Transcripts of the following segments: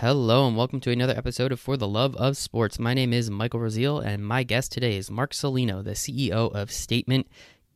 Hello and welcome to another episode of For the Love of Sports. My name is Michael Rosile and my guest today is Marc Saulino, the CEO of Statement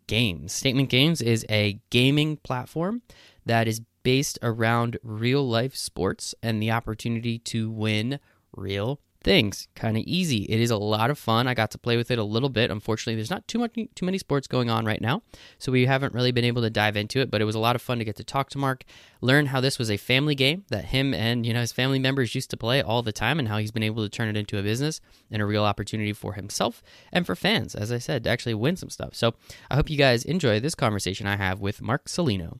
Games. Statement Games is a gaming platform that is based around real life sports and the opportunity to win real things. Kind of easy. It is a lot of fun. I got to play with it a little bit. Unfortunately, there's not too much too many sports going on right now, so we haven't really been able to dive into it. But it was a lot of fun to get to talk to Marc, learn how this was a family game that him and you know his family members used to play all the time, and how he's been able to turn it into a business and a real opportunity for himself and for fans, as I said, to actually win some stuff. So I hope you guys enjoy this conversation I have with Marc Saulino.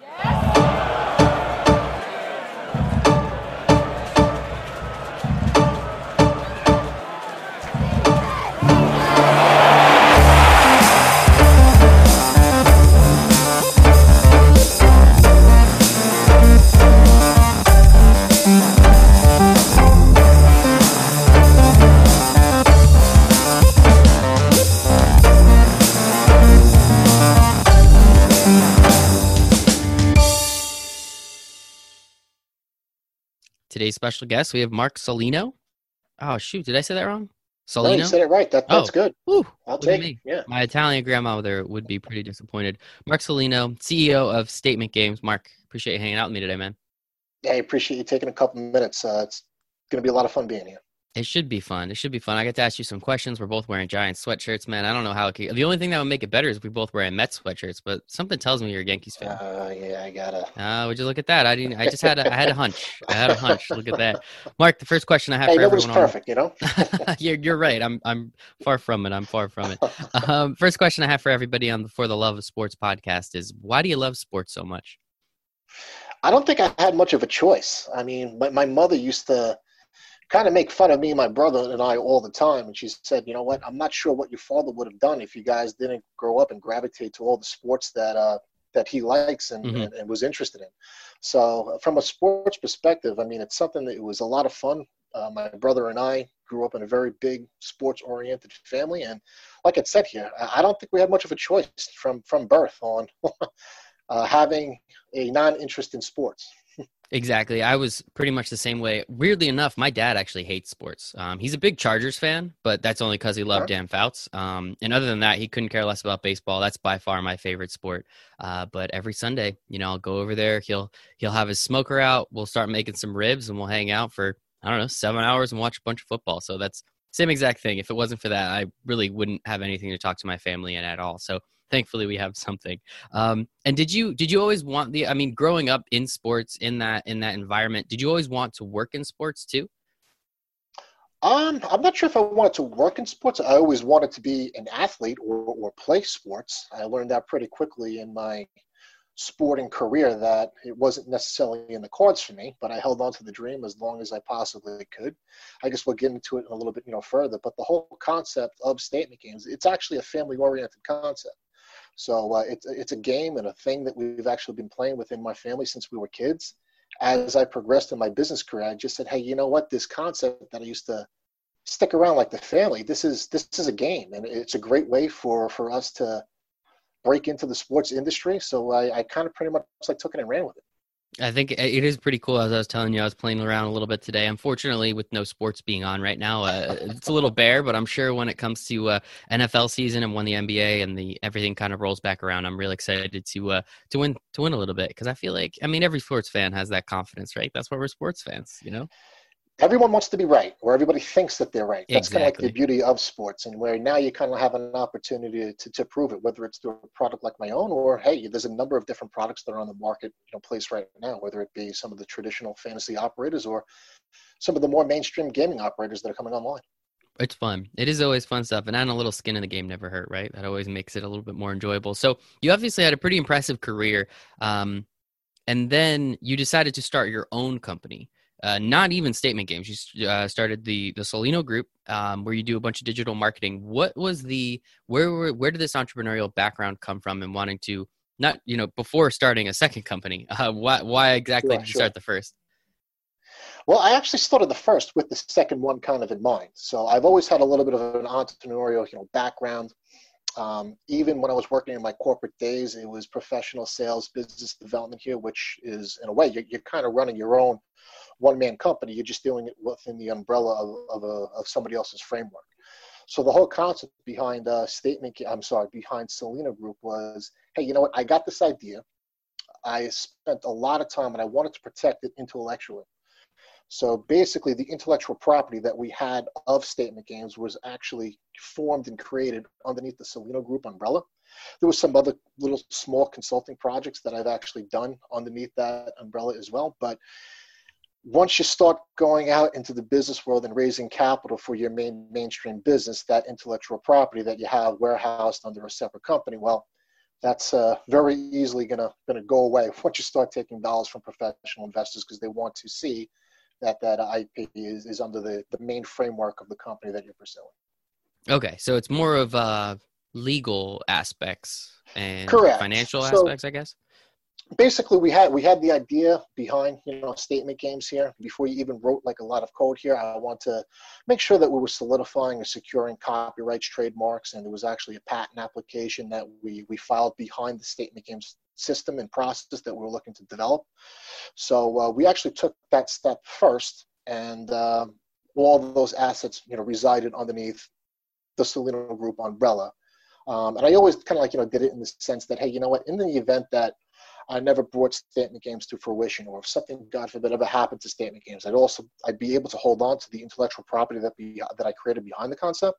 Yes! Today's special guest, we have Marc Saulino. Oh shoot, did I say that wrong? Saulino. No, you said it right. That, that's oh. good. Whew, I'll take it. Yeah. My Italian grandmother would be pretty disappointed. Marc Saulino, CEO of Statement Games. Marc, appreciate you hanging out with me today, man. Yeah, I appreciate you taking a couple minutes. Uh, it's going to be a lot of fun being here. It should be fun. It should be fun. I get to ask you some questions. We're both wearing giant sweatshirts, man. I don't know how. It can, the only thing that would make it better is if we both wearing Mets sweatshirts. But something tells me you're a Yankees fan. Oh uh, yeah, I gotta. Uh, would you look at that? I didn't. I just had. A, I had a hunch. I had a hunch. Look at that, Marc. The first question I have hey, for everyone. perfect, on, you know. you're you're right. I'm I'm far from it. I'm far from it. Um, first question I have for everybody on the For the Love of Sports podcast is: Why do you love sports so much? I don't think I had much of a choice. I mean, my, my mother used to kind of make fun of me and my brother and I all the time. And she said, you know what? I'm not sure what your father would have done if you guys didn't grow up and gravitate to all the sports that uh, that he likes and, mm-hmm. and, and, was interested in. So from a sports perspective, I mean, it's something that it was a lot of fun. Uh, my brother and I grew up in a very big sports-oriented family, and like I said here, I don't think we had much of a choice from from birth on uh, having a non-interest in sports. Exactly. I was pretty much the same way. Weirdly enough, my dad actually hates sports. Um, he's a big Chargers fan, but that's only because he loved Dan Fouts. Um, and other than that, he couldn't care less about baseball. That's by far my favorite sport. Uh, but every Sunday, you know, I'll go over there. He'll he'll have his smoker out. We'll start making some ribs, and we'll hang out for I don't know seven hours and watch a bunch of football. So that's same exact thing. If it wasn't for that, I really wouldn't have anything to talk to my family in at all. So thankfully we have something um, and did you did you always want the i mean growing up in sports in that in that environment did you always want to work in sports too um, I'm not sure if I wanted to work in sports. I always wanted to be an athlete or, or play sports. I learned that pretty quickly in my sporting career that it wasn't necessarily in the cards for me, but I held on to the dream as long as I possibly could. I guess we'll get into it a little bit, you know, further. But the whole concept of statement games, it's actually a family-oriented concept. So uh, it's it's a game and a thing that we've actually been playing within my family since we were kids. As I progressed in my business career, I just said, hey, you know what? This concept that I used to stick around like the family, this is this is a game, and it's a great way for for us to break into the sports industry. So I, I kind of pretty much like took it and ran with it. I think it is pretty cool. As I was telling you, I was playing around a little bit today. Unfortunately, with no sports being on right now, uh, it's a little bare. But I'm sure when it comes to uh, NFL season and when the NBA and the everything kind of rolls back around, I'm really excited to uh, to win to win a little bit because I feel like I mean every sports fan has that confidence, right? That's why we're sports fans, you know everyone wants to be right or everybody thinks that they're right that's exactly. kind of like the beauty of sports and where now you kind of have an opportunity to, to prove it whether it's through a product like my own or hey there's a number of different products that are on the market you know place right now whether it be some of the traditional fantasy operators or some of the more mainstream gaming operators that are coming online it's fun. It is always fun stuff, and adding a little skin in the game never hurt, right? That always makes it a little bit more enjoyable. So you obviously had a pretty impressive career, um, and then you decided to start your own company uh, not even statement games. You uh, started the the Saulino Group, um, where you do a bunch of digital marketing. What was the where where did this entrepreneurial background come from, and wanting to not you know before starting a second company? Uh, why why exactly sure, did you sure. start the first? Well, I actually started the first with the second one kind of in mind. So I've always had a little bit of an entrepreneurial you know background. Um, even when I was working in my corporate days, it was professional sales, business development here, which is in a way you're, you're kind of running your own one man company. You're just doing it within the umbrella of, of, a, of somebody else's framework. So the whole concept behind uh, statement, I'm sorry, behind Saulino Group was, hey, you know what? I got this idea. I spent a lot of time and I wanted to protect it intellectually. So basically, the intellectual property that we had of Statement Games was actually formed and created underneath the Saulino Group umbrella. There was some other little small consulting projects that I've actually done underneath that umbrella as well. But once you start going out into the business world and raising capital for your main mainstream business, that intellectual property that you have warehoused under a separate company, well, that's uh, very easily gonna gonna go away once you start taking dollars from professional investors because they want to see that that IP is, is under the, the main framework of the company that you're pursuing. Okay, so it's more of uh, legal aspects and Correct. financial So- aspects, I guess. Basically we had we had the idea behind you know statement games here. Before you even wrote like a lot of code here i want to make sure that we were solidifying and securing copyrights trademarks and there was actually a patent application that we we filed behind the statement games system and process that we were looking to develop. So uh, we actually took that step first and uh, all those assets you know resided underneath the Saulino Group umbrella. Um, and I always kind of like you know did it in the sense that hey you know what? In the event that I never brought statement games to fruition, or if something, God forbid, ever happened to statement games, I'd also I'd be able to hold on to the intellectual property that be that I created behind the concept.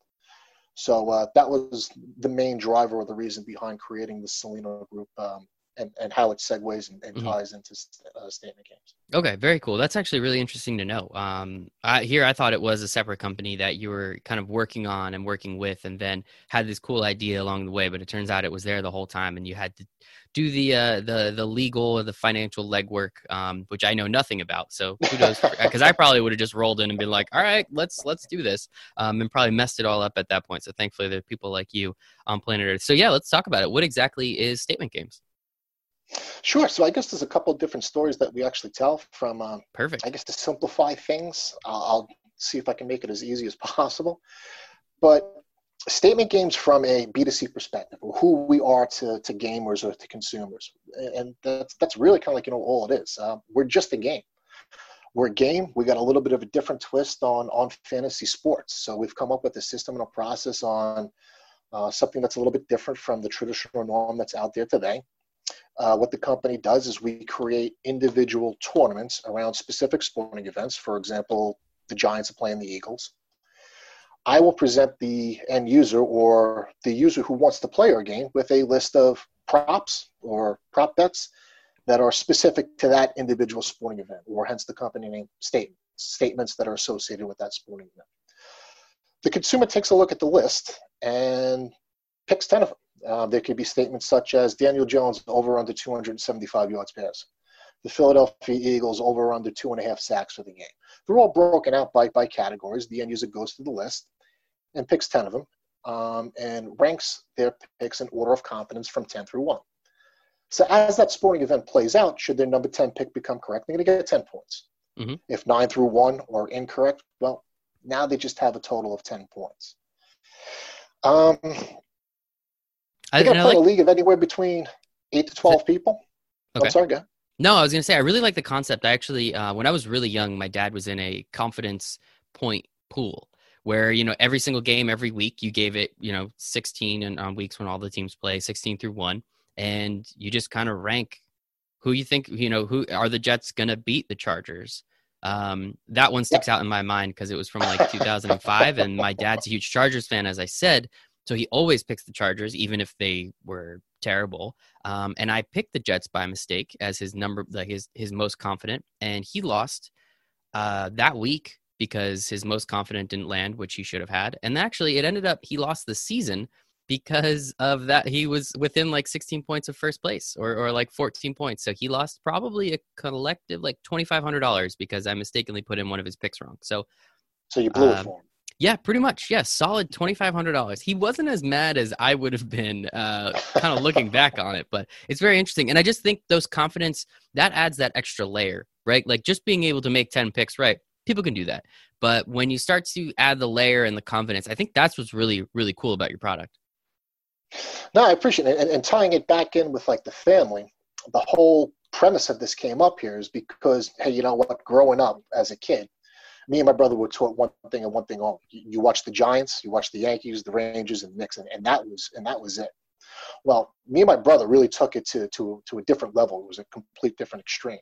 So uh, that was the main driver or the reason behind creating the Saulino Group um, and and how it segues and, and Mhm. ties into uh, statement games. Okay, very cool. That's actually really interesting to know. Um, I, here, I thought it was a separate company that you were kind of working on and working with, and then had this cool idea along the way. But it turns out it was there the whole time, and you had to do the uh, the the legal or the financial legwork, um, which I know nothing about. So kudos, because I probably would have just rolled in and been like, "All right, let's let's do this," um, and probably messed it all up at that point. So thankfully, there are people like you on planet Earth. So yeah, let's talk about it. What exactly is Statement Games? Sure. So I guess there's a couple of different stories that we actually tell from um, Perfect. I guess to simplify things, I'll, I'll see if I can make it as easy as possible. But statement games from a B2C perspective, who we are to, to gamers or to consumers. And that's, that's really kind of like, you know, all it is. Uh, we're just a game. We're a game. We got a little bit of a different twist on, on fantasy sports. So we've come up with a system and a process on uh, something that's a little bit different from the traditional norm that's out there today. Uh, what the company does is we create individual tournaments around specific sporting events. For example, the Giants are playing the Eagles. I will present the end user or the user who wants to play our game with a list of props or prop bets that are specific to that individual sporting event, or hence the company name statements, statements that are associated with that sporting event. The consumer takes a look at the list and picks 10 of them. Uh, there could be statements such as Daniel Jones over under 275 yards pass. The Philadelphia Eagles over under two and a half sacks for the game. They're all broken out by, by categories. The end user goes through the list and picks 10 of them um, and ranks their picks in order of confidence from 10 through 1. So as that sporting event plays out, should their number 10 pick become correct, they're going to get 10 points. Mhm. If 9 through 1 are incorrect, well, now they just have a total of 10 points. Um, I, they're going to play like a league of anywhere between 8 to 12 people. Okay. I'm sorry, go. No, I was gonna say I really like the concept. I actually, uh, when I was really young, my dad was in a confidence point pool where you know every single game, every week, you gave it you know 16, and on weeks when all the teams play 16 through one, and you just kind of rank who you think you know who are the Jets gonna beat the Chargers. Um, that one sticks out in my mind because it was from like 2005, and my dad's a huge Chargers fan, as I said. So he always picks the Chargers, even if they were terrible. Um, and I picked the Jets by mistake as his number, like his his most confident, and he lost uh, that week because his most confident didn't land, which he should have had. And actually, it ended up he lost the season because of that. He was within like 16 points of first place, or or like 14 points. So he lost probably a collective like twenty five hundred dollars because I mistakenly put in one of his picks wrong. So So you blew it Um, for him. Yeah, pretty much. Yeah, solid twenty five hundred dollars. He wasn't as mad as I would have been, uh, kind of looking back on it. But it's very interesting, and I just think those confidence that adds that extra layer, right? Like just being able to make ten picks, right? People can do that, but when you start to add the layer and the confidence, I think that's what's really really cool about your product. No, I appreciate it. And, and tying it back in with like the family, the whole premise of this came up here is because hey, you know what? Growing up as a kid, me and my brother were taught one thing and one thing only. You watch the Giants, you watch the Yankees, the Rangers, and the Knicks, and, and that was and that was it. Well, me and my brother really took it to to to a different level. It was a complete different extreme.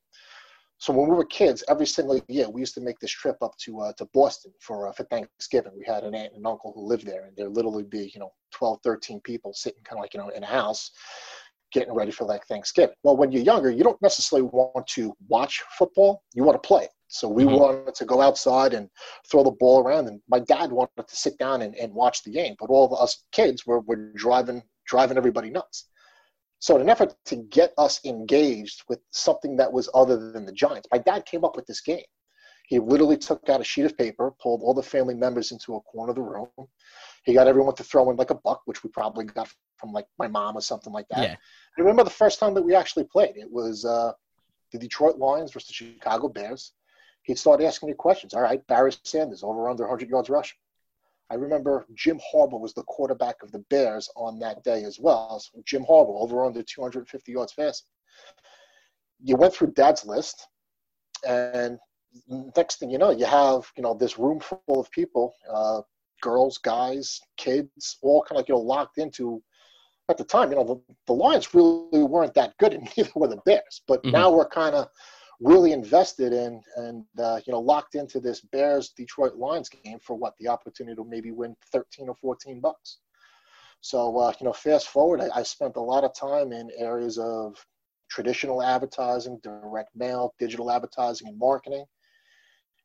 So when we were kids, every single year we used to make this trip up to uh, to Boston for uh, for Thanksgiving. We had an aunt and uncle who lived there, and there would literally be you know 12, 13 people sitting kind of like you know in a house, getting ready for like Thanksgiving. Well, when you're younger, you don't necessarily want to watch football; you want to play. So we mm-hmm. wanted to go outside and throw the ball around, and my dad wanted to sit down and, and watch the game. But all of us kids were, were driving driving everybody nuts. So in an effort to get us engaged with something that was other than the Giants, my dad came up with this game. He literally took out a sheet of paper, pulled all the family members into a corner of the room. He got everyone to throw in like a buck, which we probably got from like my mom or something like that. Yeah. I remember the first time that we actually played. It was uh, the Detroit Lions versus the Chicago Bears he'd start asking me questions. All right, Barry Sanders, over under 100 yards rushing. I remember Jim Harbaugh was the quarterback of the Bears on that day as well. So Jim Harbaugh, over under 250 yards passing. You went through Dad's list, and next thing you know, you have you know this room full of people, uh, girls, guys, kids, all kind of you know locked into. At the time, you know the, the Lions really weren't that good, and neither were the Bears. But mm-hmm. now we're kind of really invested in and uh, you know locked into this Bears Detroit Lions game for what the opportunity to maybe win 13 or 14 bucks. So uh, you know, fast forward, I, I, spent a lot of time in areas of traditional advertising, direct mail, digital advertising, and marketing.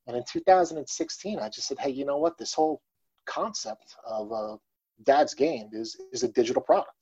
And in 2016, I just said, hey, you know what? This whole concept of uh, Dad's Game is is a digital product.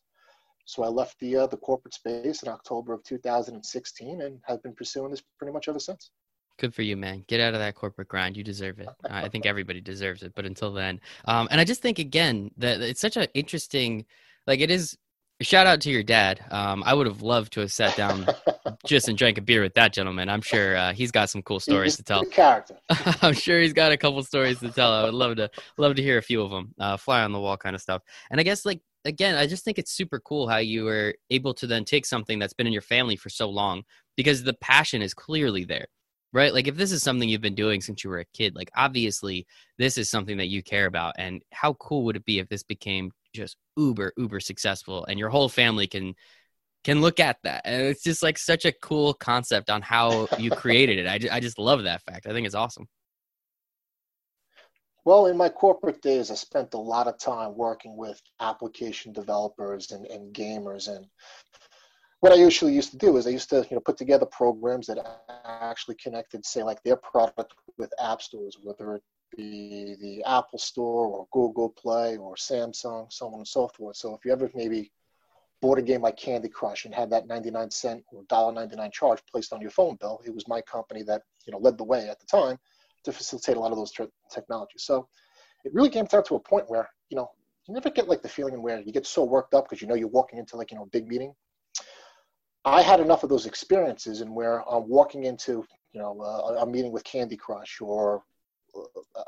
So I left the uh, the corporate space in October of 2016 and have been pursuing this pretty much ever since. Good for you, man. Get out of that corporate grind. You deserve it. I think everybody deserves it. But until then, um, and I just think again that it's such an interesting, like it is. Shout out to your dad. Um, I would have loved to have sat down just and drank a beer with that gentleman. I'm sure uh, he's got some cool stories to tell. Character. I'm sure he's got a couple stories to tell. I would love to love to hear a few of them. Uh, fly on the wall kind of stuff. And I guess like again, I just think it's super cool how you were able to then take something that's been in your family for so long because the passion is clearly there, right? Like if this is something you've been doing since you were a kid, like obviously this is something that you care about. And how cool would it be if this became just uber, uber successful and your whole family can can look at that and it's just like such a cool concept on how you created it I just, I just love that fact i think it's awesome well, in my corporate days, I spent a lot of time working with application developers and, and gamers. And what I usually used to do is I used to, you know, put together programs that actually connected, say, like their product with app stores, whether it be the Apple Store or Google Play or Samsung, so on and so forth. So if you ever maybe bought a game like Candy Crush and had that 99 cent or $1.99 charge placed on your phone bill, it was my company that, you know, led the way at the time to facilitate a lot of those te- technologies. So it really came down to a point where, you know, you never get like the feeling where you get so worked up because you know you're walking into like, you know, a big meeting. I had enough of those experiences and where I'm walking into, you know, a, a meeting with Candy Crush or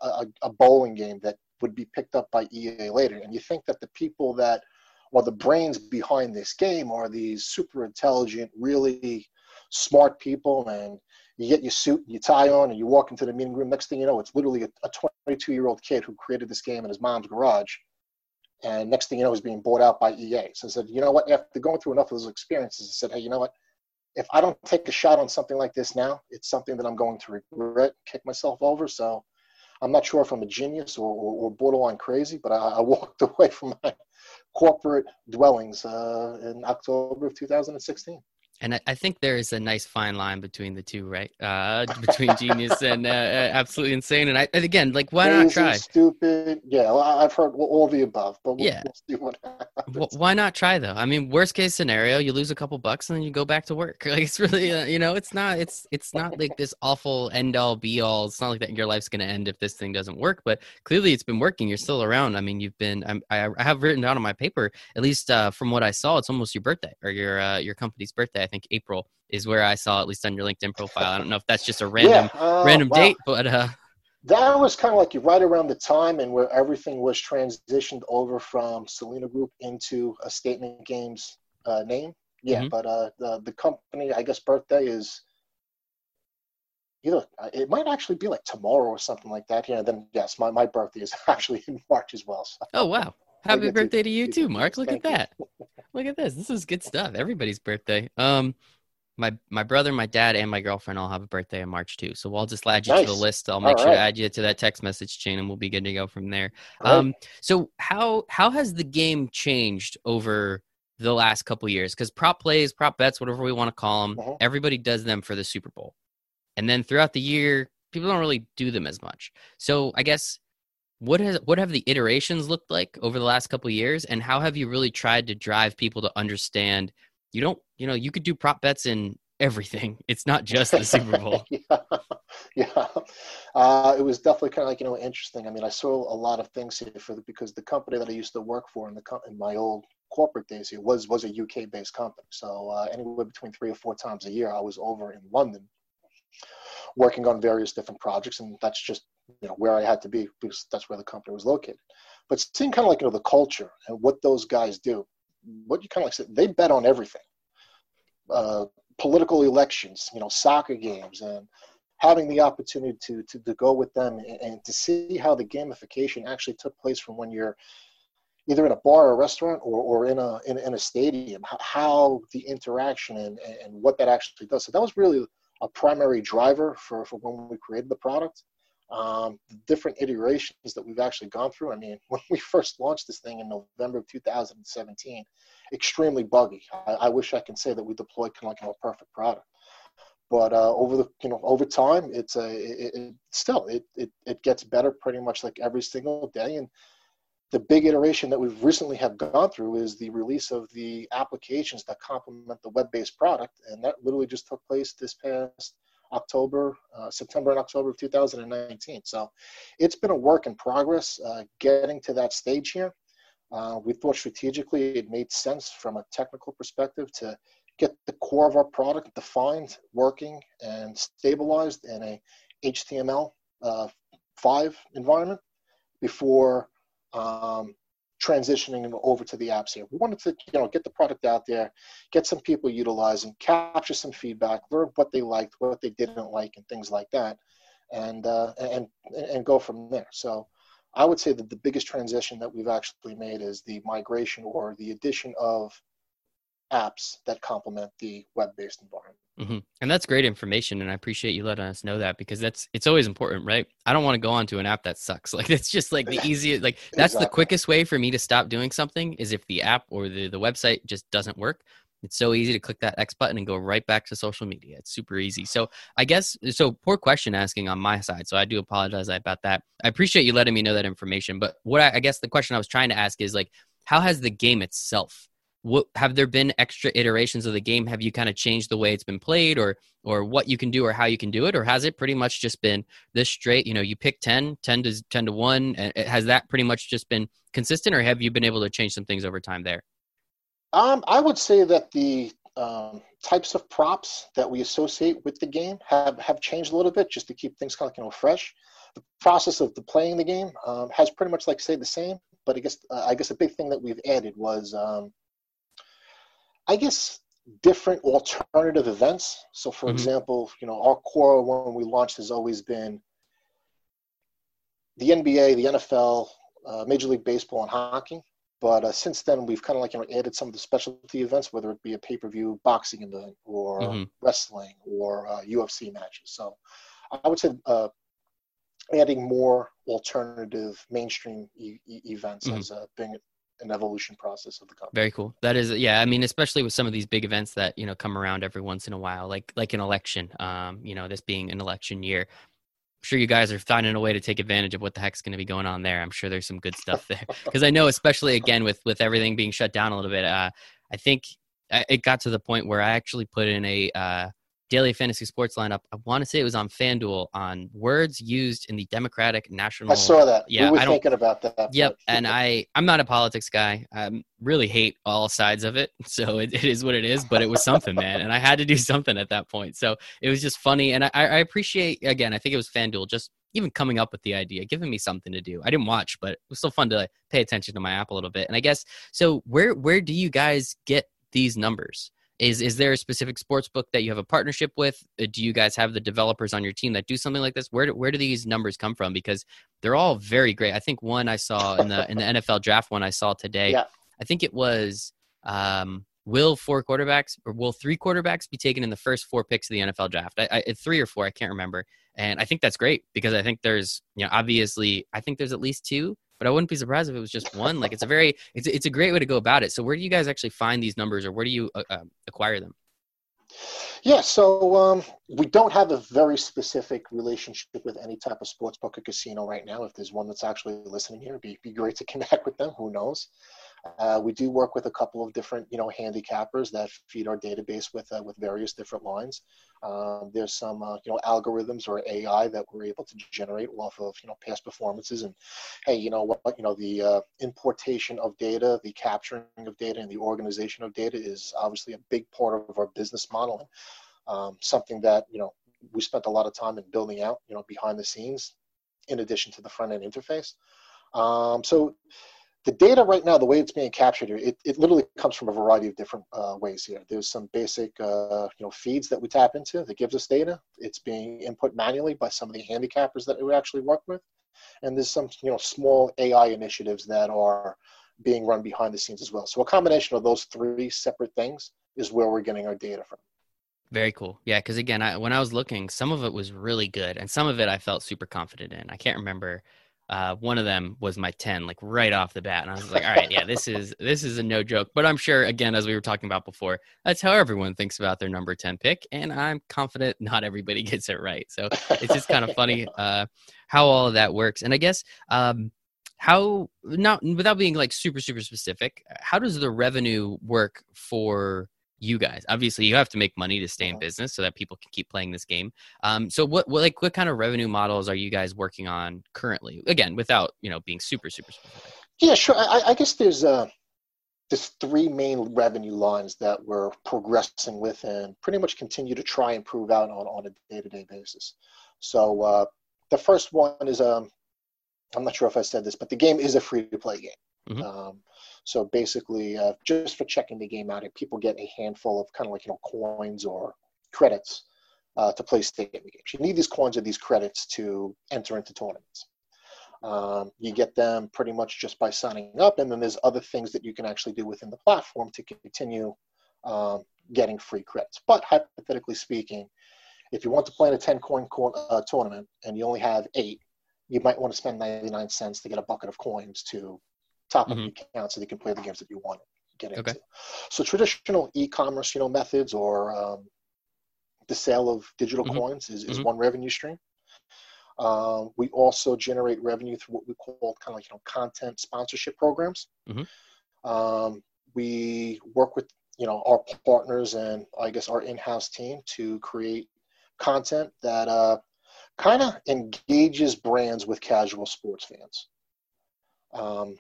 a, a, bowling game that would be picked up by EA later. And you think that the people that are the brains behind this game are these super intelligent, really smart people and you get your suit and your tie on and you walk into the meeting room. Next thing you know, it's literally a 22 year old kid who created this game in his mom's garage. And next thing you know, he's being bought out by EA. So I said, you know what? After going through enough of those experiences, I said, hey, you know what? If I don't take a shot on something like this now, it's something that I'm going to regret, kick myself over. So I'm not sure if I'm a genius or, or, or borderline crazy, but I, I, walked away from my corporate dwellings uh, in October of 2016 and I, I, think there is a nice fine line between the two, right? Uh, between genius and uh, absolutely insane. And I, and again, like, why Crazy, not try? Stupid. Yeah, I've heard all the above, but we'll, yeah. We'll see what well, why not try though? I mean, worst case scenario, you lose a couple bucks and then you go back to work. Like, it's really, uh, you know, it's not, it's, it's not like this awful end all be all. It's not like that your life's going to end if this thing doesn't work. But clearly, it's been working. You're still around. I mean, you've been. I'm, I, I have written down on my paper, at least uh, from what I saw, it's almost your birthday or your uh, your company's birthday. I think April is where I saw at least on your LinkedIn profile. I don't know if that's just a random yeah, uh, random wow. date, but uh, that was kind of like right around the time and where everything was transitioned over from Saulino Group into a Statement Games uh, name. Yeah, mm-hmm. but uh, the the company, I guess, birthday is either uh, it might actually be like tomorrow or something like that. Yeah, then yes, my, my birthday is actually in March as well. So. Oh wow. Happy birthday to, you too, Marc. Look at that. Look at this. This is good stuff. Everybody's birthday. Um my my brother, my dad, and my girlfriend all have a birthday in March too. So I'll just add you nice. to the list. I'll make all sure right. to add you to that text message chain, and we'll be good to go from there. Um, so how how has the game changed over the last couple years? Because prop plays, prop bets, whatever we want to call them, uh-huh. everybody does them for the Super Bowl, and then throughout the year, people don't really do them as much. So I guess what has what have the iterations looked like over the last couple years, and how have you really tried to drive people to understand? you don't you know you could do prop bets in everything. It's not just the super bowl. Yeah, yeah. Uh, it was definitely kind of like you know interesting. I mean i saw a lot of things here for the, because the company that i used to work for in the in my old corporate days here was was a uk based company. So uh, anywhere between three or four times a year i was over in london working on various different projects and that's just you know where i had to be because that's where the company was located but seeing kind of like you know the culture and what those guys do what you kind of like said, they bet on everything. Uh, political elections, you know, soccer games, and having the opportunity to, to, to go with them and, and, to see how the gamification actually took place from when you're either in a bar or restaurant or, or in, a, in, in a stadium, how the interaction and, and what that actually does. So that was really a primary driver for, for when we created the product um, the different iterations that we've actually gone through. I mean, when we first launched this thing in November of 2017, extremely buggy. I, I wish I can say that we deployed kind of like a perfect product, but uh, over the you know over time, it's a it, it, still it, it it gets better pretty much like every single day. And the big iteration that we've recently have gone through is the release of the applications that complement the web-based product, and that literally just took place this past October, uh, September and October of 2019. So it's been a work in progress uh, getting to that stage here. Uh, we thought strategically it made sense from a technical perspective to get the core of our product defined, working, and stabilized in a HTML5 uh, environment before um, transitioning over to the apps here. We wanted to, you know, get the product out there, get some people utilizing, capture some feedback, learn what they liked, what they didn't like, and things like that, and uh, and and go from there. So, I would say that the biggest transition that we've actually made is the migration or the addition of apps that complement the web-based environment. Mm-hmm. And that's great information, and I appreciate you letting us know that because that's it's always important, right? I don't want to go onto an app that sucks. Like it's just like the easiest. Like that's exactly. the quickest way for me to stop doing something is if the app or the the website just doesn't work. It's so easy to click that X button and go right back to social media. It's super easy. So I guess so. Poor question asking on my side. So I do apologize about that. I appreciate you letting me know that information. But what I, I guess the question I was trying to ask is like, how has the game itself what have there been extra iterations of the game? Have you kind of changed the way it's been played or or what you can do or how you can do it? Or has it pretty much just been this straight you know you pick 10 10 to 10 to 1 and has that pretty much just been consistent or have you been able to change some things over time there? Um, i would say that the um, types of props that we associate with the game have have changed a little bit just to keep things kind of you know fresh. The process of the playing the game um, has pretty much like say the same but i guess uh, i guess a big thing that we've added was um, I guess different alternative events. So, for mm-hmm. example, you know, our core when we launched has always been the NBA, the NFL, uh, Major League Baseball, and hockey. But uh, since then, we've kind of like you know added some of the specialty events, whether it be a pay-per-view boxing event or mm-hmm. wrestling or uh, UFC matches. So, I would say uh, adding more alternative mainstream e- e- events mm-hmm. has uh, been an evolution process of the company. Very cool. That is, yeah. I mean, especially with some of these big events that you know come around every once in a while, like like an election. Um, you know, this being an election year, I'm sure you guys are finding a way to take advantage of what the heck's going to be going on there. I'm sure there's some good stuff there because I know, especially again with with everything being shut down a little bit. Uh, I think it got to the point where I actually put in a uh, daily fantasy sports lineup. I want to say it was on FanDuel on words used in the Democratic National. I saw that. Yeah, we were I thinking about that. Yep, and I I'm not a politics guy. I um, really hate all sides of it, so it, it is what it is. But it was something, man, and I had to do something at that point. So it was just funny, and I, I appreciate again. I think it was FanDuel just even coming up with the idea, giving me something to do. I didn't watch, but it was still fun to like, pay attention to my app a little bit. And I guess so. Where where do you guys get these numbers? Is is there a specific sports book that you have a partnership with? Uh, do you guys have the developers on your team that do something like this? Where do, where do these numbers come from? Because they're all very great. I think one I saw in the in the NFL draft one I saw today. Yeah. I think it was um, will four quarterbacks or will three quarterbacks be taken in the first four picks of the NFL draft? I, I, three or four, I can't remember. And I think that's great because I think there's, you know, obviously, I think there's at least two, but I wouldn't be surprised if it was just one. Like it's a very, it's it's a great way to go about it. So where do you guys actually find these numbers, or where do you uh, uh, acquire them? Yeah, so um, we don't have a very specific relationship with any type of sports book or casino right now. If there's one that's actually listening here, it'd be, be great to connect with them. Who knows? Uh, we do work with a couple of different, you know, handicappers that feed our database with uh, with various different lines. Um, there's some, uh, you know, algorithms or AI that we're able to generate off of, you know, past performances. And hey, you know what, you know, the uh, importation of data, the capturing of data, and the organization of data is obviously a big part of our business model. Um, something that you know we spent a lot of time in building out, you know, behind the scenes, in addition to the front end interface. Um, so the data right now, the way it's being captured here, it, it literally comes from a variety of different uh, ways here. There's some basic, uh, you know, feeds that we tap into that gives us data. It's being input manually by some of the handicappers that we actually work with. And there's some, you know, small AI initiatives that are being run behind the scenes as well. So a combination of those three separate things is where we're getting our data from. Very cool. Yeah, because again, I, when I was looking, some of it was really good, and some of it I felt super confident in. I can't remember uh, one of them was my 10 like right off the bat and i was like all right yeah this is this is a no joke. But i'm sure again as we were talking about before that's how everyone thinks about their number 10 pick and i'm confident not everybody gets it right. So it's just kind of funny uh, how all of that works. And i guess um, how not without being like super super specific how does the revenue work for you guys. Obviously you have to make money to stay in business so that people can keep playing this game. Um, so what, what like what kind of revenue models are you guys working on currently? Again without you know being super super specific. Yeah sure. I, I guess there's uh there's three main revenue lines that we're progressing with and pretty much continue to try and prove out on, on a day-to-day basis. So uh, the first one is um i'm not sure if i said this but the game is a free to play game. Mm-hmm. um, so basically, uh, just for checking the game out, people get a handful of kind of like you know coins or credits uh, to play statement games. You need these coins or these credits to enter into tournaments. Um, you get them pretty much just by signing up, and then there's other things that you can actually do within the platform to continue um, getting free credits. But hypothetically speaking, if you want to play in a 10 coin uh, tournament and you only have eight, you might want to spend 99 cents to get a bucket of coins to top mm-hmm. of the account so they can play the games that you want to get into. Okay. So traditional e-commerce, you know, methods or um, the sale of digital mm-hmm. coins is, is mm-hmm. one revenue stream. Um, we also generate revenue through what we call kind of like you know content sponsorship programs. Mm-hmm. Um, we work with you know our partners and I guess our in-house team to create content that uh, kind of engages brands with casual sports fans. Um,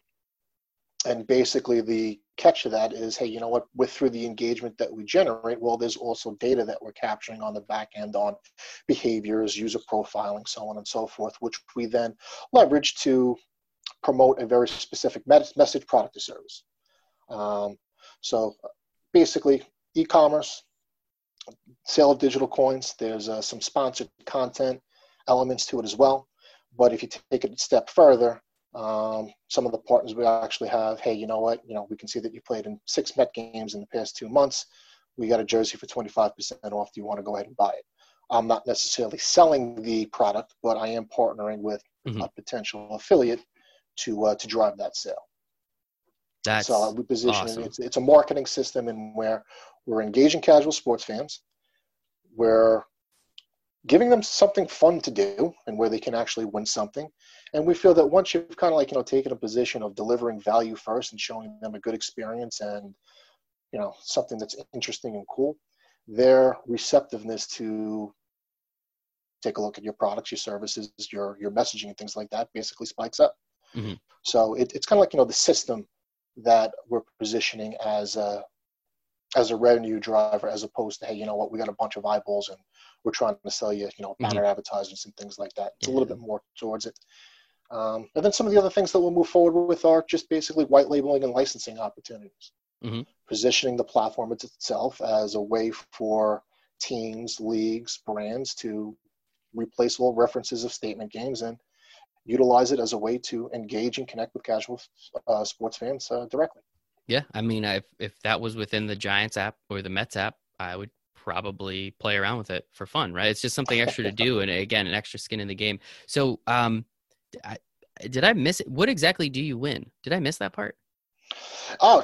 and basically the catch of that is hey you know what with through the engagement that we generate well there's also data that we're capturing on the back end on behaviors user profiling so on and so forth which we then leverage to promote a very specific message product or service. Um, so basically e-commerce sale of digital coins there's uh, some sponsored content elements to it as well. But if you take it a step further um, some of the partners we actually have, hey, you know what? You know, we can see that you played in six Met games in the past two months. We got a jersey for 25% off. Do you want to go ahead and buy it? I'm not necessarily selling the product, but I am partnering with mm-hmm. a potential affiliate to uh, to drive that sale. That's so we position awesome. it. It's, it's a marketing system in where we're engaging casual sports fans. We're giving them something fun to do and where they can actually win something. And we feel that once you've kind of like, you know, taken a position of delivering value first and showing them a good experience and, you know, something that's interesting and cool, their receptiveness to take a look at your products, your services, your, your messaging and things like that basically spikes up. Mm-hmm. So it, it's kind of like, you know, the system that we're positioning as a, as a revenue driver as opposed to, hey, you know what, we got a bunch of eyeballs and we're trying to sell you, you know, banner mm-hmm. advertisements and things like that. It's yeah. a little bit more towards it. Um, and then some of the other things that we'll move forward with are just basically white labeling and licensing opportunities. mm-hmm. positioning the platform itself as a way for teams, leagues, brands to replace all references of statement games and utilize it as a way to engage and connect with casual uh, sports fans uh, directly. Yeah, I mean, if if that was within the Giants app or the Mets app, I would probably play around with it for fun, right? It's just something extra to do, and again, an extra skin in the game. So, um, I, did I miss it? What exactly do you win? Did I miss that part? Oh,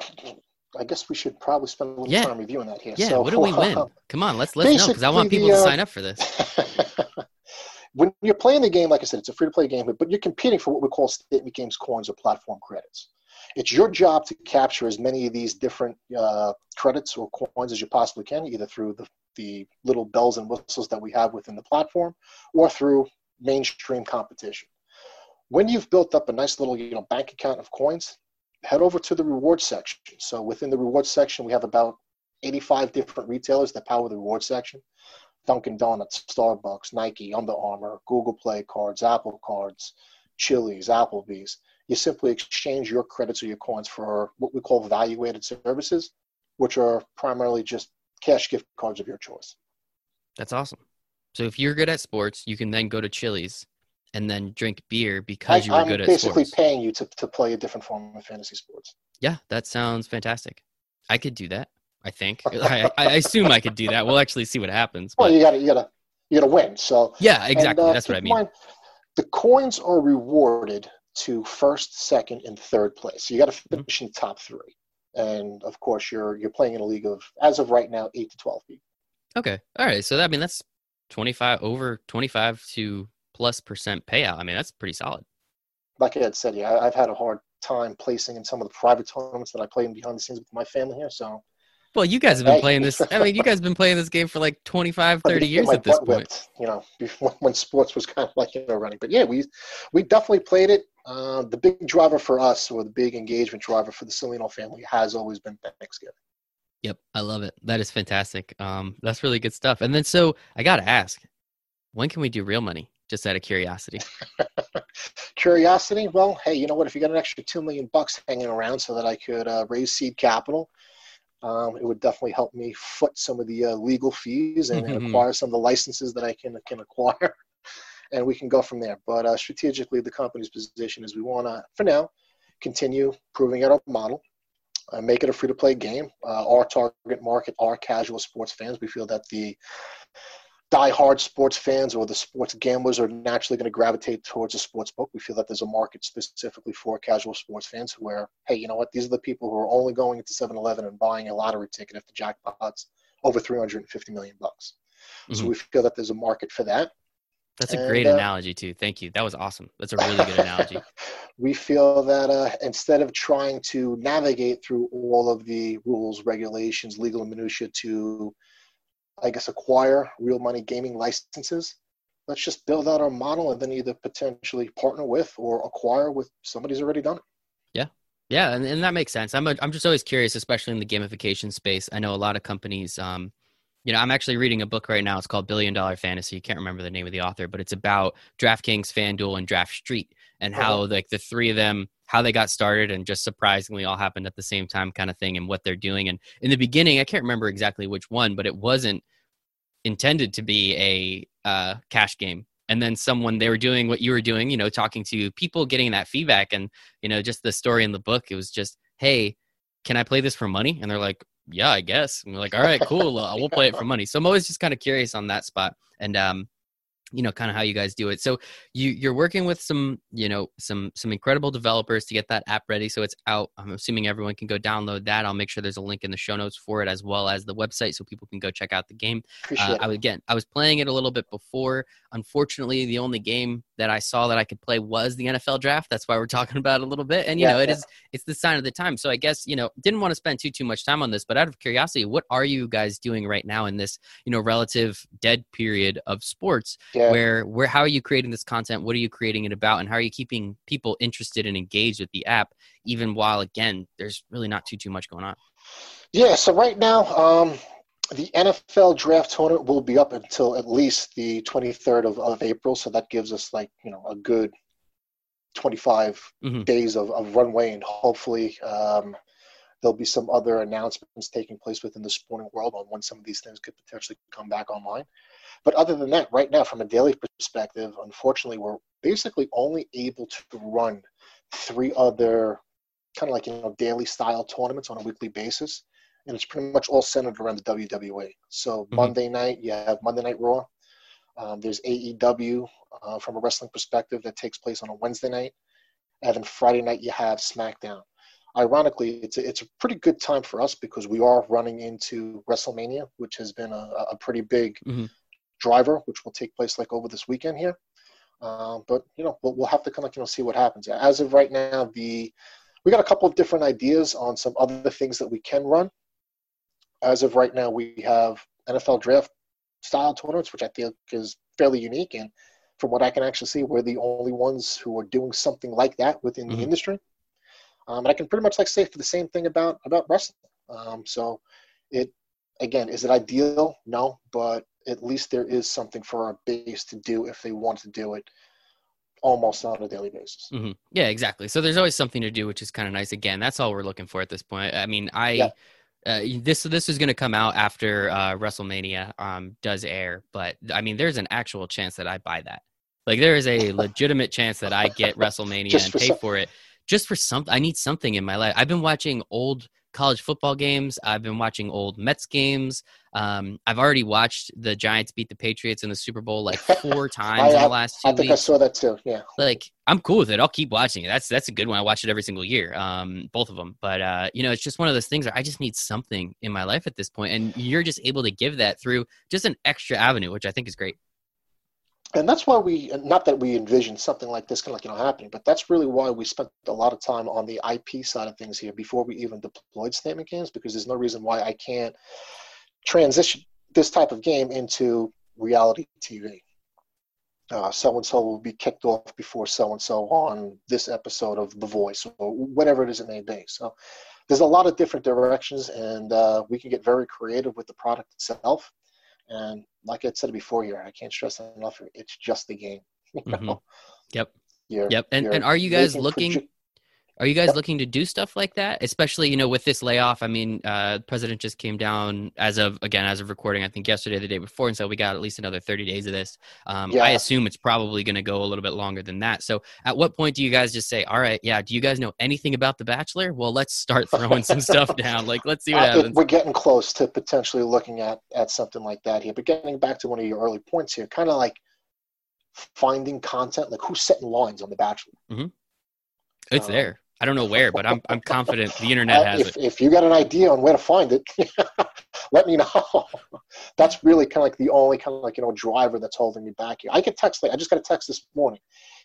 I guess we should probably spend a little Yeah. time reviewing that here. Yeah. So, what do we win? Come on, let's let's know because I want people the, to uh, sign up for this. when you're playing the game, like I said, it's a free to play game, but you're competing for what we call statement games coins or platform credits. It's your job to capture as many of these different uh, credits or coins as you possibly can, either through the, the little bells and whistles that we have within the platform or through mainstream competition. When you've built up a nice little you know, bank account of coins, head over to the rewards section. So within the rewards section, we have about 85 different retailers that power the rewards section. Dunkin' Donuts, Starbucks, Nike, Under Armour, Google Play cards, Apple cards, Chili's, Applebee's. You simply exchange your credits or your coins for what we call value-added services, which are primarily just cash gift cards of your choice. That's awesome. So if you're good at sports, you can then go to Chili's and then drink beer because you were I, am good at basically paying you to, to play a different form of fantasy sports. Yeah, that sounds fantastic. I could do that. I think. I, I assume I could do that. We'll actually see what happens. Well, you gotta you gotta you gotta win. So yeah, And, exactly. uh, That's what I mean. mind, the coins are rewarded to first, second, and third place. So you got to Mm-hmm. finish in the top three. And of course, you're you're playing in a league of, as of right now, eight to twelve people. Okay. All right. So that, I mean, that's 25 over 25 to plus percent payout. I mean, that's pretty solid. Like I had said, yeah, I've had a hard time placing in some of the private tournaments that I play in behind the scenes with my family here. So Well, you guys have been playing this. I mean, you guys have been playing this game for like 25, 30 years at this point. whipped, you know, before when sports was kind of like you know running. But yeah, we we definitely played it. Uh, the big driver for us, or the big engagement driver for the Saulino family, has always been Thanksgiving. Yep. I love it. That is fantastic. Um, that's really good stuff. And then, so I got to ask, when can we do real money? Just out of curiosity. Curiosity? Well, hey, you know what? If you got an extra two million bucks hanging around so that I could uh, raise seed capital, um, it would definitely help me foot some of the uh, legal fees and, and acquire some of the licenses that I can can acquire, and we can go from there. But uh, strategically, the company's position is we want to, for now, continue proving out our model, uh, make it a free-to-play game. Uh, our target market are casual sports fans. We feel that the die-hard sports fans or the sports gamblers are naturally going to gravitate towards a sports book. We feel that there's a market specifically for casual sports fans where, hey, you know what? These are the people who are only going into 7-Eleven and buying a lottery ticket if the jackpot's over 350 million bucks. So Mhm. we feel that there's a market for that. That's a And, great uh, analogy, too. Thank you. That was awesome. That's a really good analogy. we feel that uh, instead of trying to navigate through all of the rules, regulations, legal minutia to, I guess, acquire real money gaming licenses, let's just build out our model and then either potentially partner with or acquire with somebody who's already done it. Yeah, and, and that makes sense. I'm a, I'm just always curious, especially in the gamification space. I know a lot of companies. Um, you know, I'm actually reading a book right now. It's called Billion Dollar Fantasy. You can't remember the name of the author, but it's about DraftKings, FanDuel, and Draft Street, and how like the three of them, how they got started, and just surprisingly all happened at the same time, kind of thing, and what they're doing. And in the beginning, I can't remember exactly which one, but it wasn't intended to be a uh, cash game. And then someone they were doing what you were doing, you know, talking to people, getting that feedback, and you know, just the story in the book. It was just, hey, can I play this for money? And they're like, yeah, I guess. And we're like, all right, cool. Uh, we'll play it for money. So I'm always just kind of curious on that spot. And um, you know kind of how you guys do it so you you're working with some you know some some incredible developers to get that app ready so it's out i'm assuming everyone can go download that i'll make sure there's a link in the show notes for it as well as the website so people can go check out the game uh. I was again, I was playing it a little bit before. Unfortunately, the only game that I saw that I could play was the NFL draft. That's why we're talking about it a little bit. And you Yeah, know, it yeah. is it's the sign of the time. So I guess you know, didn't want to spend too too much time on this, but out of curiosity, what are you guys doing right now in this you know relative dead period of sports? yeah. Where where how are you creating this content? What are you creating it about? And how are you keeping people interested and engaged with the app, even while again, there's really not too too much going on. Yeah, so right now, um, the NFL draft tournament will be up until at least the 23rd of, of April. So that gives us like, you know, a good 25 Mhm. days of, of runway. And hopefully um, there'll be some other announcements taking place within the sporting world on when some of these things could potentially come back online. But other than that, right now, from a daily perspective, unfortunately, we're basically only able to run three other kind of like you know daily style tournaments on a weekly basis, and it's pretty much all centered around the WWE. So mm-hmm. Monday night, you have Monday Night Raw. Um, there's AEW uh, from a wrestling perspective that takes place on a Wednesday night, and then Friday night you have SmackDown. Ironically, it's a, it's a pretty good time for us because we are running into WrestleMania, which has been a, a pretty big mm-hmm. driver, which will take place like over this weekend here. Um, but you know, we'll, we'll have to kind of you know see what happens. As of right now, the we got a couple of different ideas on some other things that we can run. As of right now, we have NFL draft style tournaments, which I think is fairly unique. And from what I can actually see, we're the only ones who are doing something like that within mm-hmm. the industry. Um, and I can pretty much like say for the same thing about about wrestling. Um, so it again, is it ideal? No, but at least there is something for our base to do if they want to do it almost on a daily basis. Mm-hmm. Yeah, exactly. So there's always something to do, which is kind of nice. Again, that's all we're looking for at this point. I mean, I. Yeah. Uh, this this is going to come out after uh, WrestleMania um, does air, but I mean, there's an actual chance that I buy that. Like, there is a legitimate chance that I get WrestleMania and pay some- for it just for something. I need something in my life. I've been watching old college football games. I've been watching old Mets games. Um, I've already watched the Giants beat the Patriots in the Super Bowl like four times I, in the last two I think weeks. I saw that too. Yeah. Like I'm cool with it. I'll keep watching it. That's that's a good one. I watch it every single year. Um, both of them. But uh, you know, it's just one of those things where I just need something in my life at this point, and you're just able to give that through just an extra avenue, which I think is great and that's why we not that we envisioned something like this kind of like you know happening but that's really why we spent a lot of time on the ip side of things here before we even deployed statement games because there's no reason why i can't transition this type of game into reality tv so and so will be kicked off before so and so on this episode of the voice or whatever it is it may be. So there's a lot of different directions and uh, we can get very creative with the product itself and like I said before here, I can't stress enough. It's just the game. mm-hmm. Yep. You're, yep. And and are you guys looking? Proje- are you guys yep. looking to do stuff like that, especially you know with this layoff? I mean, uh, president just came down as of again as of recording. I think yesterday, the day before, and so we got at least another thirty days of this. Um, yeah. I assume it's probably going to go a little bit longer than that. So, at what point do you guys just say, "All right, yeah, do you guys know anything about The Bachelor? Well, let's start throwing some stuff down. Like, let's see what uh, happens." We're getting close to potentially looking at at something like that here. But getting back to one of your early points here, kind of like finding content, like who's setting lines on The Bachelor. Mm-hmm. It's um, there. I don't know where, but I'm I'm confident the internet has if, it. If you got an idea on where to find it, let me know. that's really kind of like the only kind of like you know driver that's holding me back here. I get text like I just got a text this morning.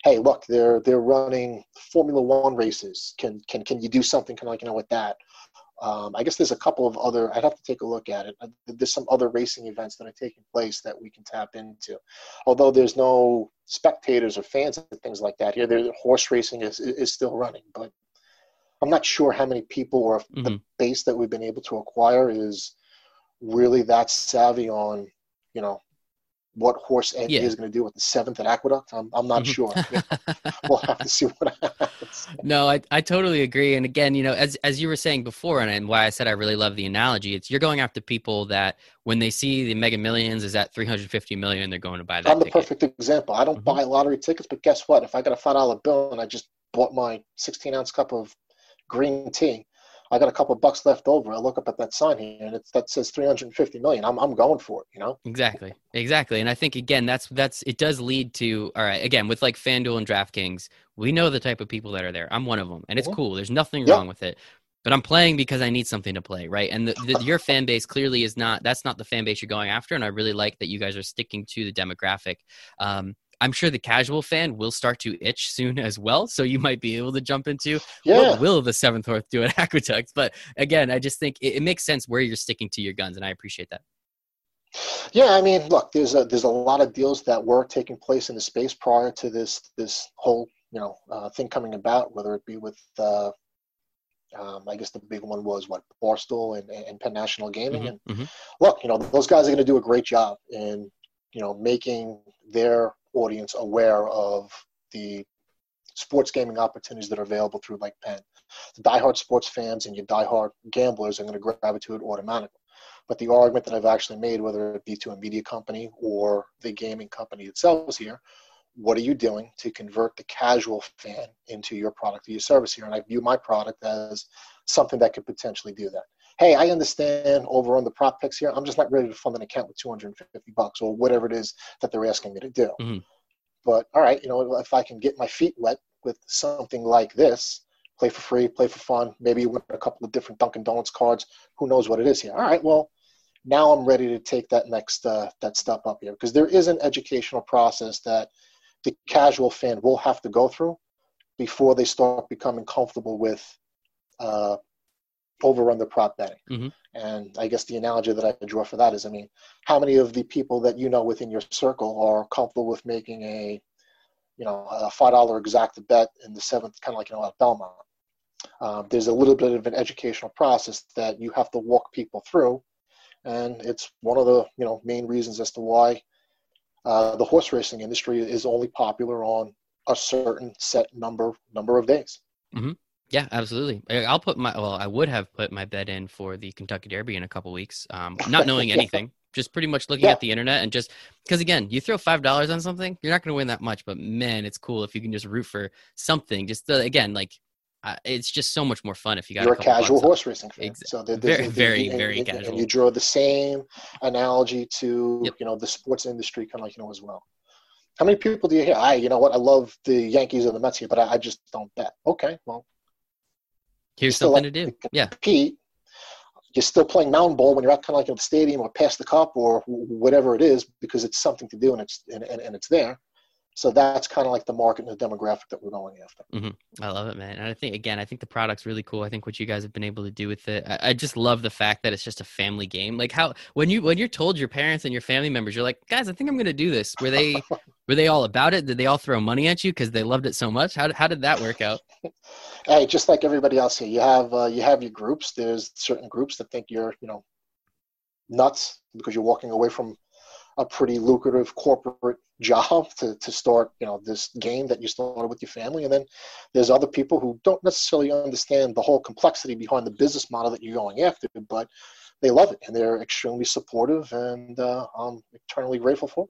Hey, look, they're they're running Formula One races. Can can can you do something kind of like you know with that? Um, I guess there's a couple of other. I'd have to take a look at it. Uh, there's some other racing events that are taking place that we can tap into. Although there's no spectators or fans and things like that here, there horse racing is is still running, but I'm not sure how many people or mm-hmm. the base that we've been able to acquire is really that savvy on, you know, what horse Andy yeah. is going to do with the seventh at Aqueduct. I'm, I'm not mm-hmm. sure. we'll have to see what happens. No, I, I totally agree. And again, you know, as as you were saying before, and, and why I said I really love the analogy, it's you're going after people that when they see the Mega Millions is at 350 million, they're going to buy that. I'm the ticket. perfect example. I don't mm-hmm. buy lottery tickets, but guess what? If I got a five dollar bill and I just bought my 16 ounce cup of green tea. I got a couple bucks left over. I look up at that sign here, and it's that says 350 million. I'm I'm going for it. You know. Exactly, exactly. And I think again, that's that's it does lead to all right. Again, with like FanDuel and DraftKings, we know the type of people that are there. I'm one of them, and it's mm-hmm. cool. There's nothing yep. wrong with it. But I'm playing because I need something to play, right? And the, the, your fan base clearly is not. That's not the fan base you're going after. And I really like that you guys are sticking to the demographic. Um, I'm sure the casual fan will start to itch soon as well. So you might be able to jump into yeah. what will the seventh horse do at Aqueduct. But again, I just think it, it, makes sense where you're sticking to your guns, and I appreciate that. Yeah, I mean, look, there's a there's a lot of deals that were taking place in the space prior to this this whole you know uh, thing coming about, whether it be with. Uh, um, I guess the big one was what Barstool and, and Penn National Gaming. Mm-hmm, and mm-hmm. look, you know, those guys are going to do a great job in you know making their audience aware of the sports gaming opportunities that are available through like Penn. The diehard sports fans and your diehard gamblers are going to gravitate to it automatically. But the argument that I've actually made, whether it be to a media company or the gaming company itself, is here. What are you doing to convert the casual fan into your product or your service here? And I view my product as something that could potentially do that. Hey, I understand over on the prop picks here. I'm just not ready to fund an account with 250 bucks or whatever it is that they're asking me to do. Mm-hmm. But all right, you know, if I can get my feet wet with something like this, play for free, play for fun, maybe win a couple of different Dunkin' Donuts cards. Who knows what it is here? All right, well, now I'm ready to take that next uh, that step up here because there is an educational process that the casual fan will have to go through before they start becoming comfortable with uh, over the prop betting. Mm-hmm. And I guess the analogy that I draw for that is, I mean, how many of the people that you know within your circle are comfortable with making a, you know, a five dollar exact bet in the seventh, kind of like you know at Belmont. Um, there's a little bit of an educational process that you have to walk people through, and it's one of the you know main reasons as to why uh, the horse racing industry is only popular on a certain set number number of days. Mm-hmm. Yeah, absolutely. I'll put my well, I would have put my bet in for the Kentucky Derby in a couple weeks, um, not knowing anything, just pretty much looking yeah. at the internet and just because again, you throw five dollars on something, you're not going to win that much, but man, it's cool if you can just root for something. Just the, again, like uh, it's just so much more fun if you got. You're a, a casual horse racing fan, Ex- so very, very, very, very and, casual. And you draw the same analogy to yep. you know the sports industry, kind of like you know as well. How many people do you hear? I, you know what, I love the Yankees and the Mets here, but I, I just don't bet. Okay, well, Here's something to do. Yeah. Compete. You're still playing mountain ball when you're out kind of like in the stadium or past the cup or whatever it is because it's something to do and it's and, and, and it's there. So that's kind of like the market and the demographic that we're going after. Mm-hmm. I love it, man. And I think again, I think the product's really cool. I think what you guys have been able to do with it. I, I, just love the fact that it's just a family game. Like how when you when you're told your parents and your family members, you're like, guys, I think I'm going to do this. Were they were they all about it? Did they all throw money at you because they loved it so much? How how did that work out? hey, just like everybody else here, you have uh, you have your groups. There's certain groups that think you're you know nuts because you're walking away from a pretty lucrative corporate job to, to start you know this game that you started with your family and then there's other people who don't necessarily understand the whole complexity behind the business model that you're going after but they love it and they're extremely supportive and uh, i'm eternally grateful for.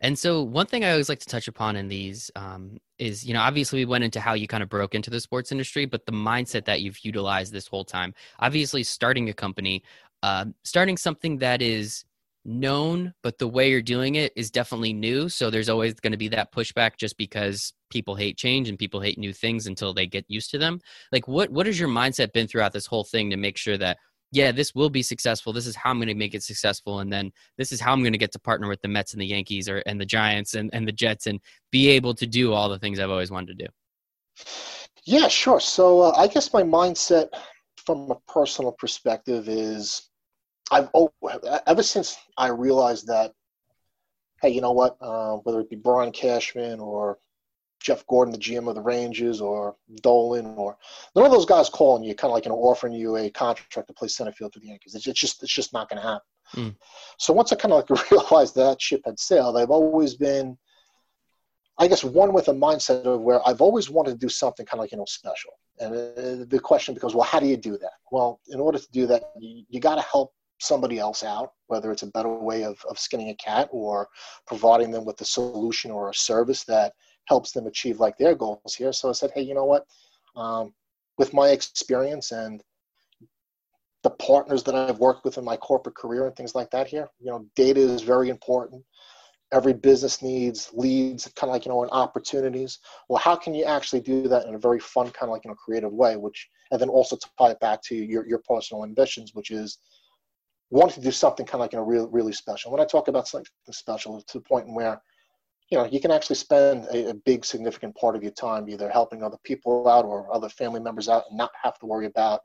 And so, one thing I always like to touch upon in these um, is, you know, obviously we went into how you kind of broke into the sports industry, but the mindset that you've utilized this whole time. Obviously, starting a company, uh, starting something that is known, but the way you're doing it is definitely new. So there's always going to be that pushback just because people hate change and people hate new things until they get used to them. Like what what has your mindset been throughout this whole thing to make sure that yeah, this will be successful. This is how I'm going to make it successful and then this is how I'm going to get to partner with the Mets and the Yankees or and the Giants and and the Jets and be able to do all the things I've always wanted to do. Yeah, sure. So uh, I guess my mindset from a personal perspective is I've oh, ever since I realized that, hey, you know what? Uh, whether it be Brian Cashman or Jeff Gorton, the GM of the Rangers, or Dolan, or none of those guys calling you, kind of like you know, offering you a contract to play center field for the Yankees. It's, just it's just not going to happen. Mm. So once I kind of like realized that ship had sailed, I've always been, I guess, one with a mindset of where I've always wanted to do something kind of like you know special. And uh, the question becomes, well, how do you do that? Well, in order to do that, you, you got to help somebody else out, whether it's a better way of, of skinning a cat or providing them with a solution or a service that helps them achieve like their goals here. So I said, hey, you know what? Um, with my experience and the partners that I've worked with in my corporate career and things like that here, you know, data is very important. Every business needs leads, kind of like, you know, and opportunities. Well, how can you actually do that in a very fun, kind of like, you know, creative way, which, and then also tie it back to your, your personal ambitions, which is wanted to do something kind of like you know really really special. When I talk about something special, to the point where you know you can actually spend a, a, big significant part of your time either helping other people out or other family members out, and not have to worry about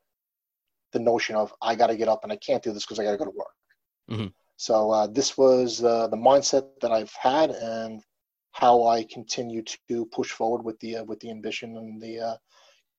the notion of I got to get up and I can't do this because I got to go to work. Mm-hmm. So uh, this was uh, the mindset that I've had and how I continue to push forward with the uh, with the ambition and the uh,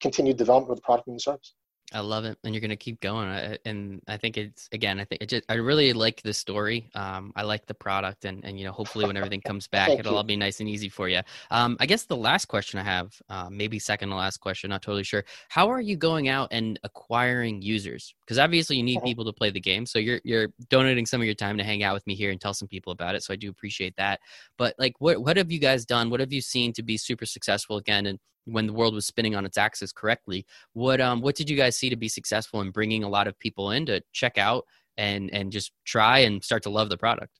continued development of the product and the service. I love it, and you're gonna keep going. I, and I think it's again. I think it just, I really like the story. Um, I like the product, and and you know, hopefully when everything comes back, it'll you. all be nice and easy for you. Um, I guess the last question I have, uh, maybe second to last question, not totally sure. How are you going out and acquiring users? Because obviously you need people to play the game. So you're you're donating some of your time to hang out with me here and tell some people about it. So I do appreciate that. But like, what what have you guys done? What have you seen to be super successful again? And when the world was spinning on its axis correctly. What um what did you guys see to be successful in bringing a lot of people in to check out and and just try and start to love the product?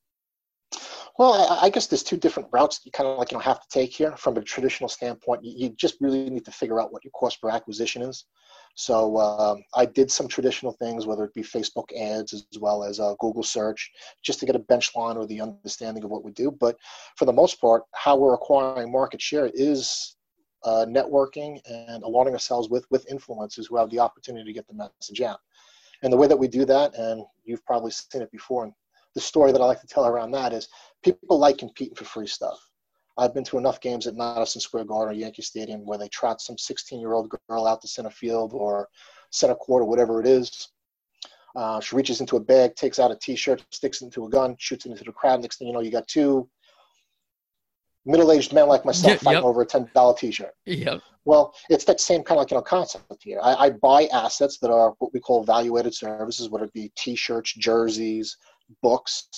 Well, I guess there's two different routes you kind of like you know have to take here. From a traditional standpoint, you just really need to figure out what your cost per acquisition is. So um, I did some traditional things, whether it be Facebook ads as well as uh, Google search, just to get a benchline or the understanding of what we do. But for the most part, how we're acquiring market share is uh, networking and aligning ourselves with with influencers who have the opportunity to get the message out. And the way that we do that, and you've probably seen it before, and the story that I like to tell around that is people like competing for free stuff. I've been to enough games at Madison Square Garden or Yankee Stadium where they trot some 16 year old girl out to center field or center court or whatever it is. Uh, she reaches into a bag, takes out a t shirt, sticks it into a gun, shoots it into the crowd. Next thing you know, you got two middle-aged men like myself yep, fighting over a ten dollar T-shirt. Yep. Well, it's that same kind of like you know concept here. I, I buy assets that are what we call value-added services, whether it be T-shirts, jerseys, books,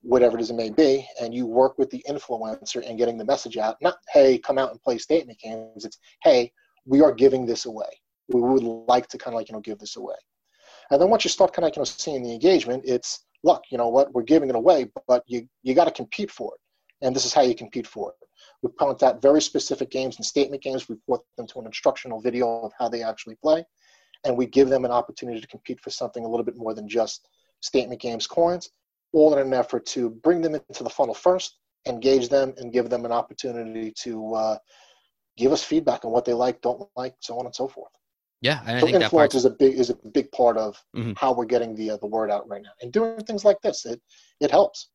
whatever it is it may be, and you work with the influencer and getting the message out. Not hey, come out and play statement games. It's hey, we are giving this away. We would like to kind of like you know give this away. And then once you start kind of like, you know seeing the engagement, it's look, you know what, we're giving it away, but you you got to compete for it and this is how you compete for it. We point out very specific games and statement games. We put them to an instructional video of how they actually play, and we give them an opportunity to compete for something a little bit more than just statement games coins, all in an effort to bring them into the funnel first, engage them, and give them an opportunity to uh, give us feedback on what they like, don't like, so on and so forth. Yeah, I so think influence is a big is a big part of mm-hmm. how we're getting the uh, the word out right now, and doing things like this it it helps.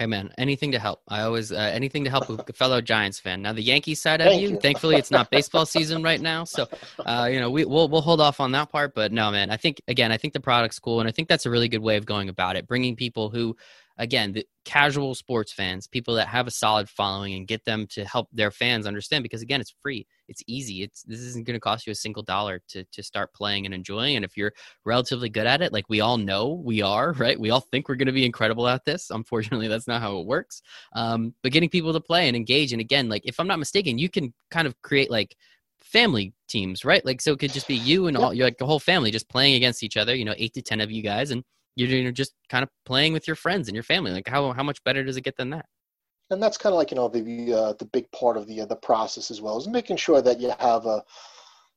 Hey man, anything to help. I always uh, anything to help a fellow Giants fan. Now the Yankees side of you, you, thankfully it's not baseball season right now, so uh, you know we we'll we'll hold off on that part. But no, man, I think again, I think the product's cool, and I think that's a really good way of going about it, bringing people who again, the casual sports fans, people that have a solid following and get them to help their fans understand because again, it's free. It's easy. It's this isn't going to cost you a single dollar to to start playing and enjoying and if you're relatively good at it, like we all know we are, right? We all think we're going to be incredible at this. Unfortunately, that's not how it works. Um, but getting people to play and engage and again, like if I'm not mistaken, you can kind of create like family teams, right? Like so it could just be you and all you're like the whole family just playing against each other, you know, 8 to 10 of you guys and you're just kind of playing with your friends and your family. Like how how much better does it get than that? And that's kind of like you know the uh, the big part of the uh, the process as well is making sure that you have a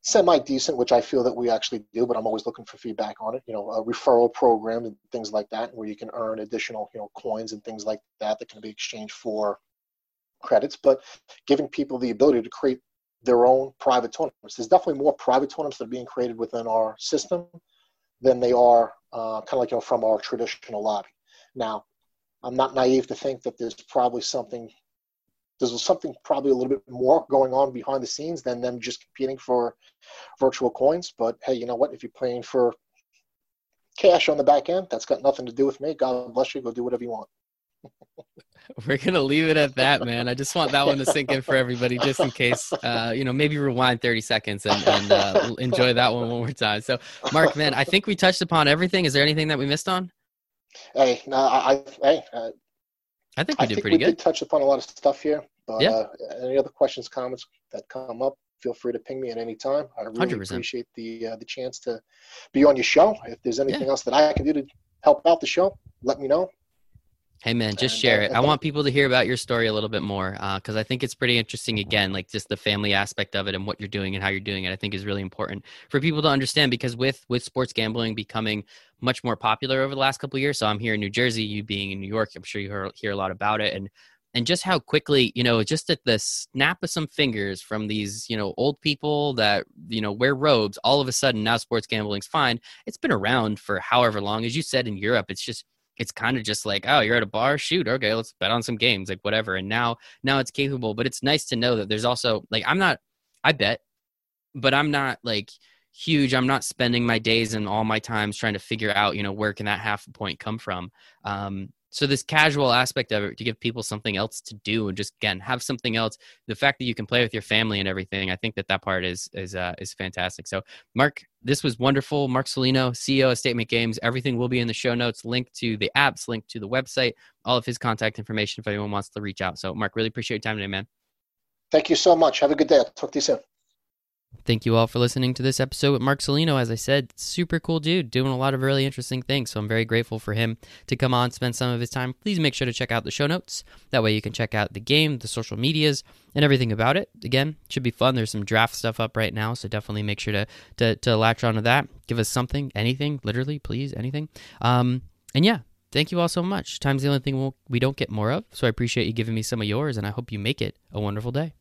semi decent, which I feel that we actually do, but I'm always looking for feedback on it. You know, a referral program and things like that, where you can earn additional you know coins and things like that that can be exchanged for credits. But giving people the ability to create their own private tournaments. There's definitely more private tournaments that are being created within our system than they are uh, kind of like you know from our traditional lobby. Now, I'm not naive to think that there's probably something there's something probably a little bit more going on behind the scenes than them just competing for virtual coins. But hey, you know what? If you're playing for cash on the back end, that's got nothing to do with me. God bless you. Go do whatever you want. We're gonna leave it at that, man. I just want that one to sink in for everybody, just in case. Uh, you know, maybe rewind 30 seconds and, and uh, enjoy that one one more time. So, Marc, man, I think we touched upon everything. Is there anything that we missed on? Hey, no, I, I hey, uh, I think we I did think pretty we good. Did touch upon a lot of stuff here. But, yeah. Uh, any other questions, comments that come up, feel free to ping me at any time. I really 100%. appreciate the uh, the chance to be on your show. If there's anything yeah. else that I can do to help out the show, let me know. Hey man, just share it. I want people to hear about your story a little bit more because uh, I think it's pretty interesting. Again, like just the family aspect of it and what you're doing and how you're doing it. I think is really important for people to understand because with with sports gambling becoming much more popular over the last couple years. So I'm here in New Jersey, you being in New York, I'm sure you hear, hear a lot about it and and just how quickly you know just at the snap of some fingers from these you know old people that you know wear robes all of a sudden now sports gambling's fine it's been around for however long as you said in europe it's just it's kind of just like oh you're at a bar shoot okay let's bet on some games like whatever and now now it's capable but it's nice to know that there's also like i'm not i bet but i'm not like huge. I'm not spending my days and all my times trying to figure out, you know, where can that half point come from. Um, so this casual aspect of it to give people something else to do and just again have something else. The fact that you can play with your family and everything i think that that part is is uh, is fantastic. So Marc this was wonderful. Marc Saulino, ceo of statement games. Everything will be in the show notes link to the apps link to the website all of his contact information if anyone wants to reach out. So Marc really appreciate your time today man. Thank you so much. Have a good day. I'll talk to you soon Thank you all for listening to this episode with Marc Saulino. As I said, super cool dude, doing a lot of really interesting things. So I'm very grateful for him to come on, spend some of his time. Please make sure to check out the show notes. That way you can check out the game, the social medias, and everything about it. Again, should be fun. There's some draft stuff up right now, so definitely make sure to to, to latch onto that. Give us something, anything, literally, please, anything. Um, and yeah, thank you all so much. Time's the only thing we'll, we don't get more of, so I appreciate you giving me some of yours, and I hope you make it a wonderful day.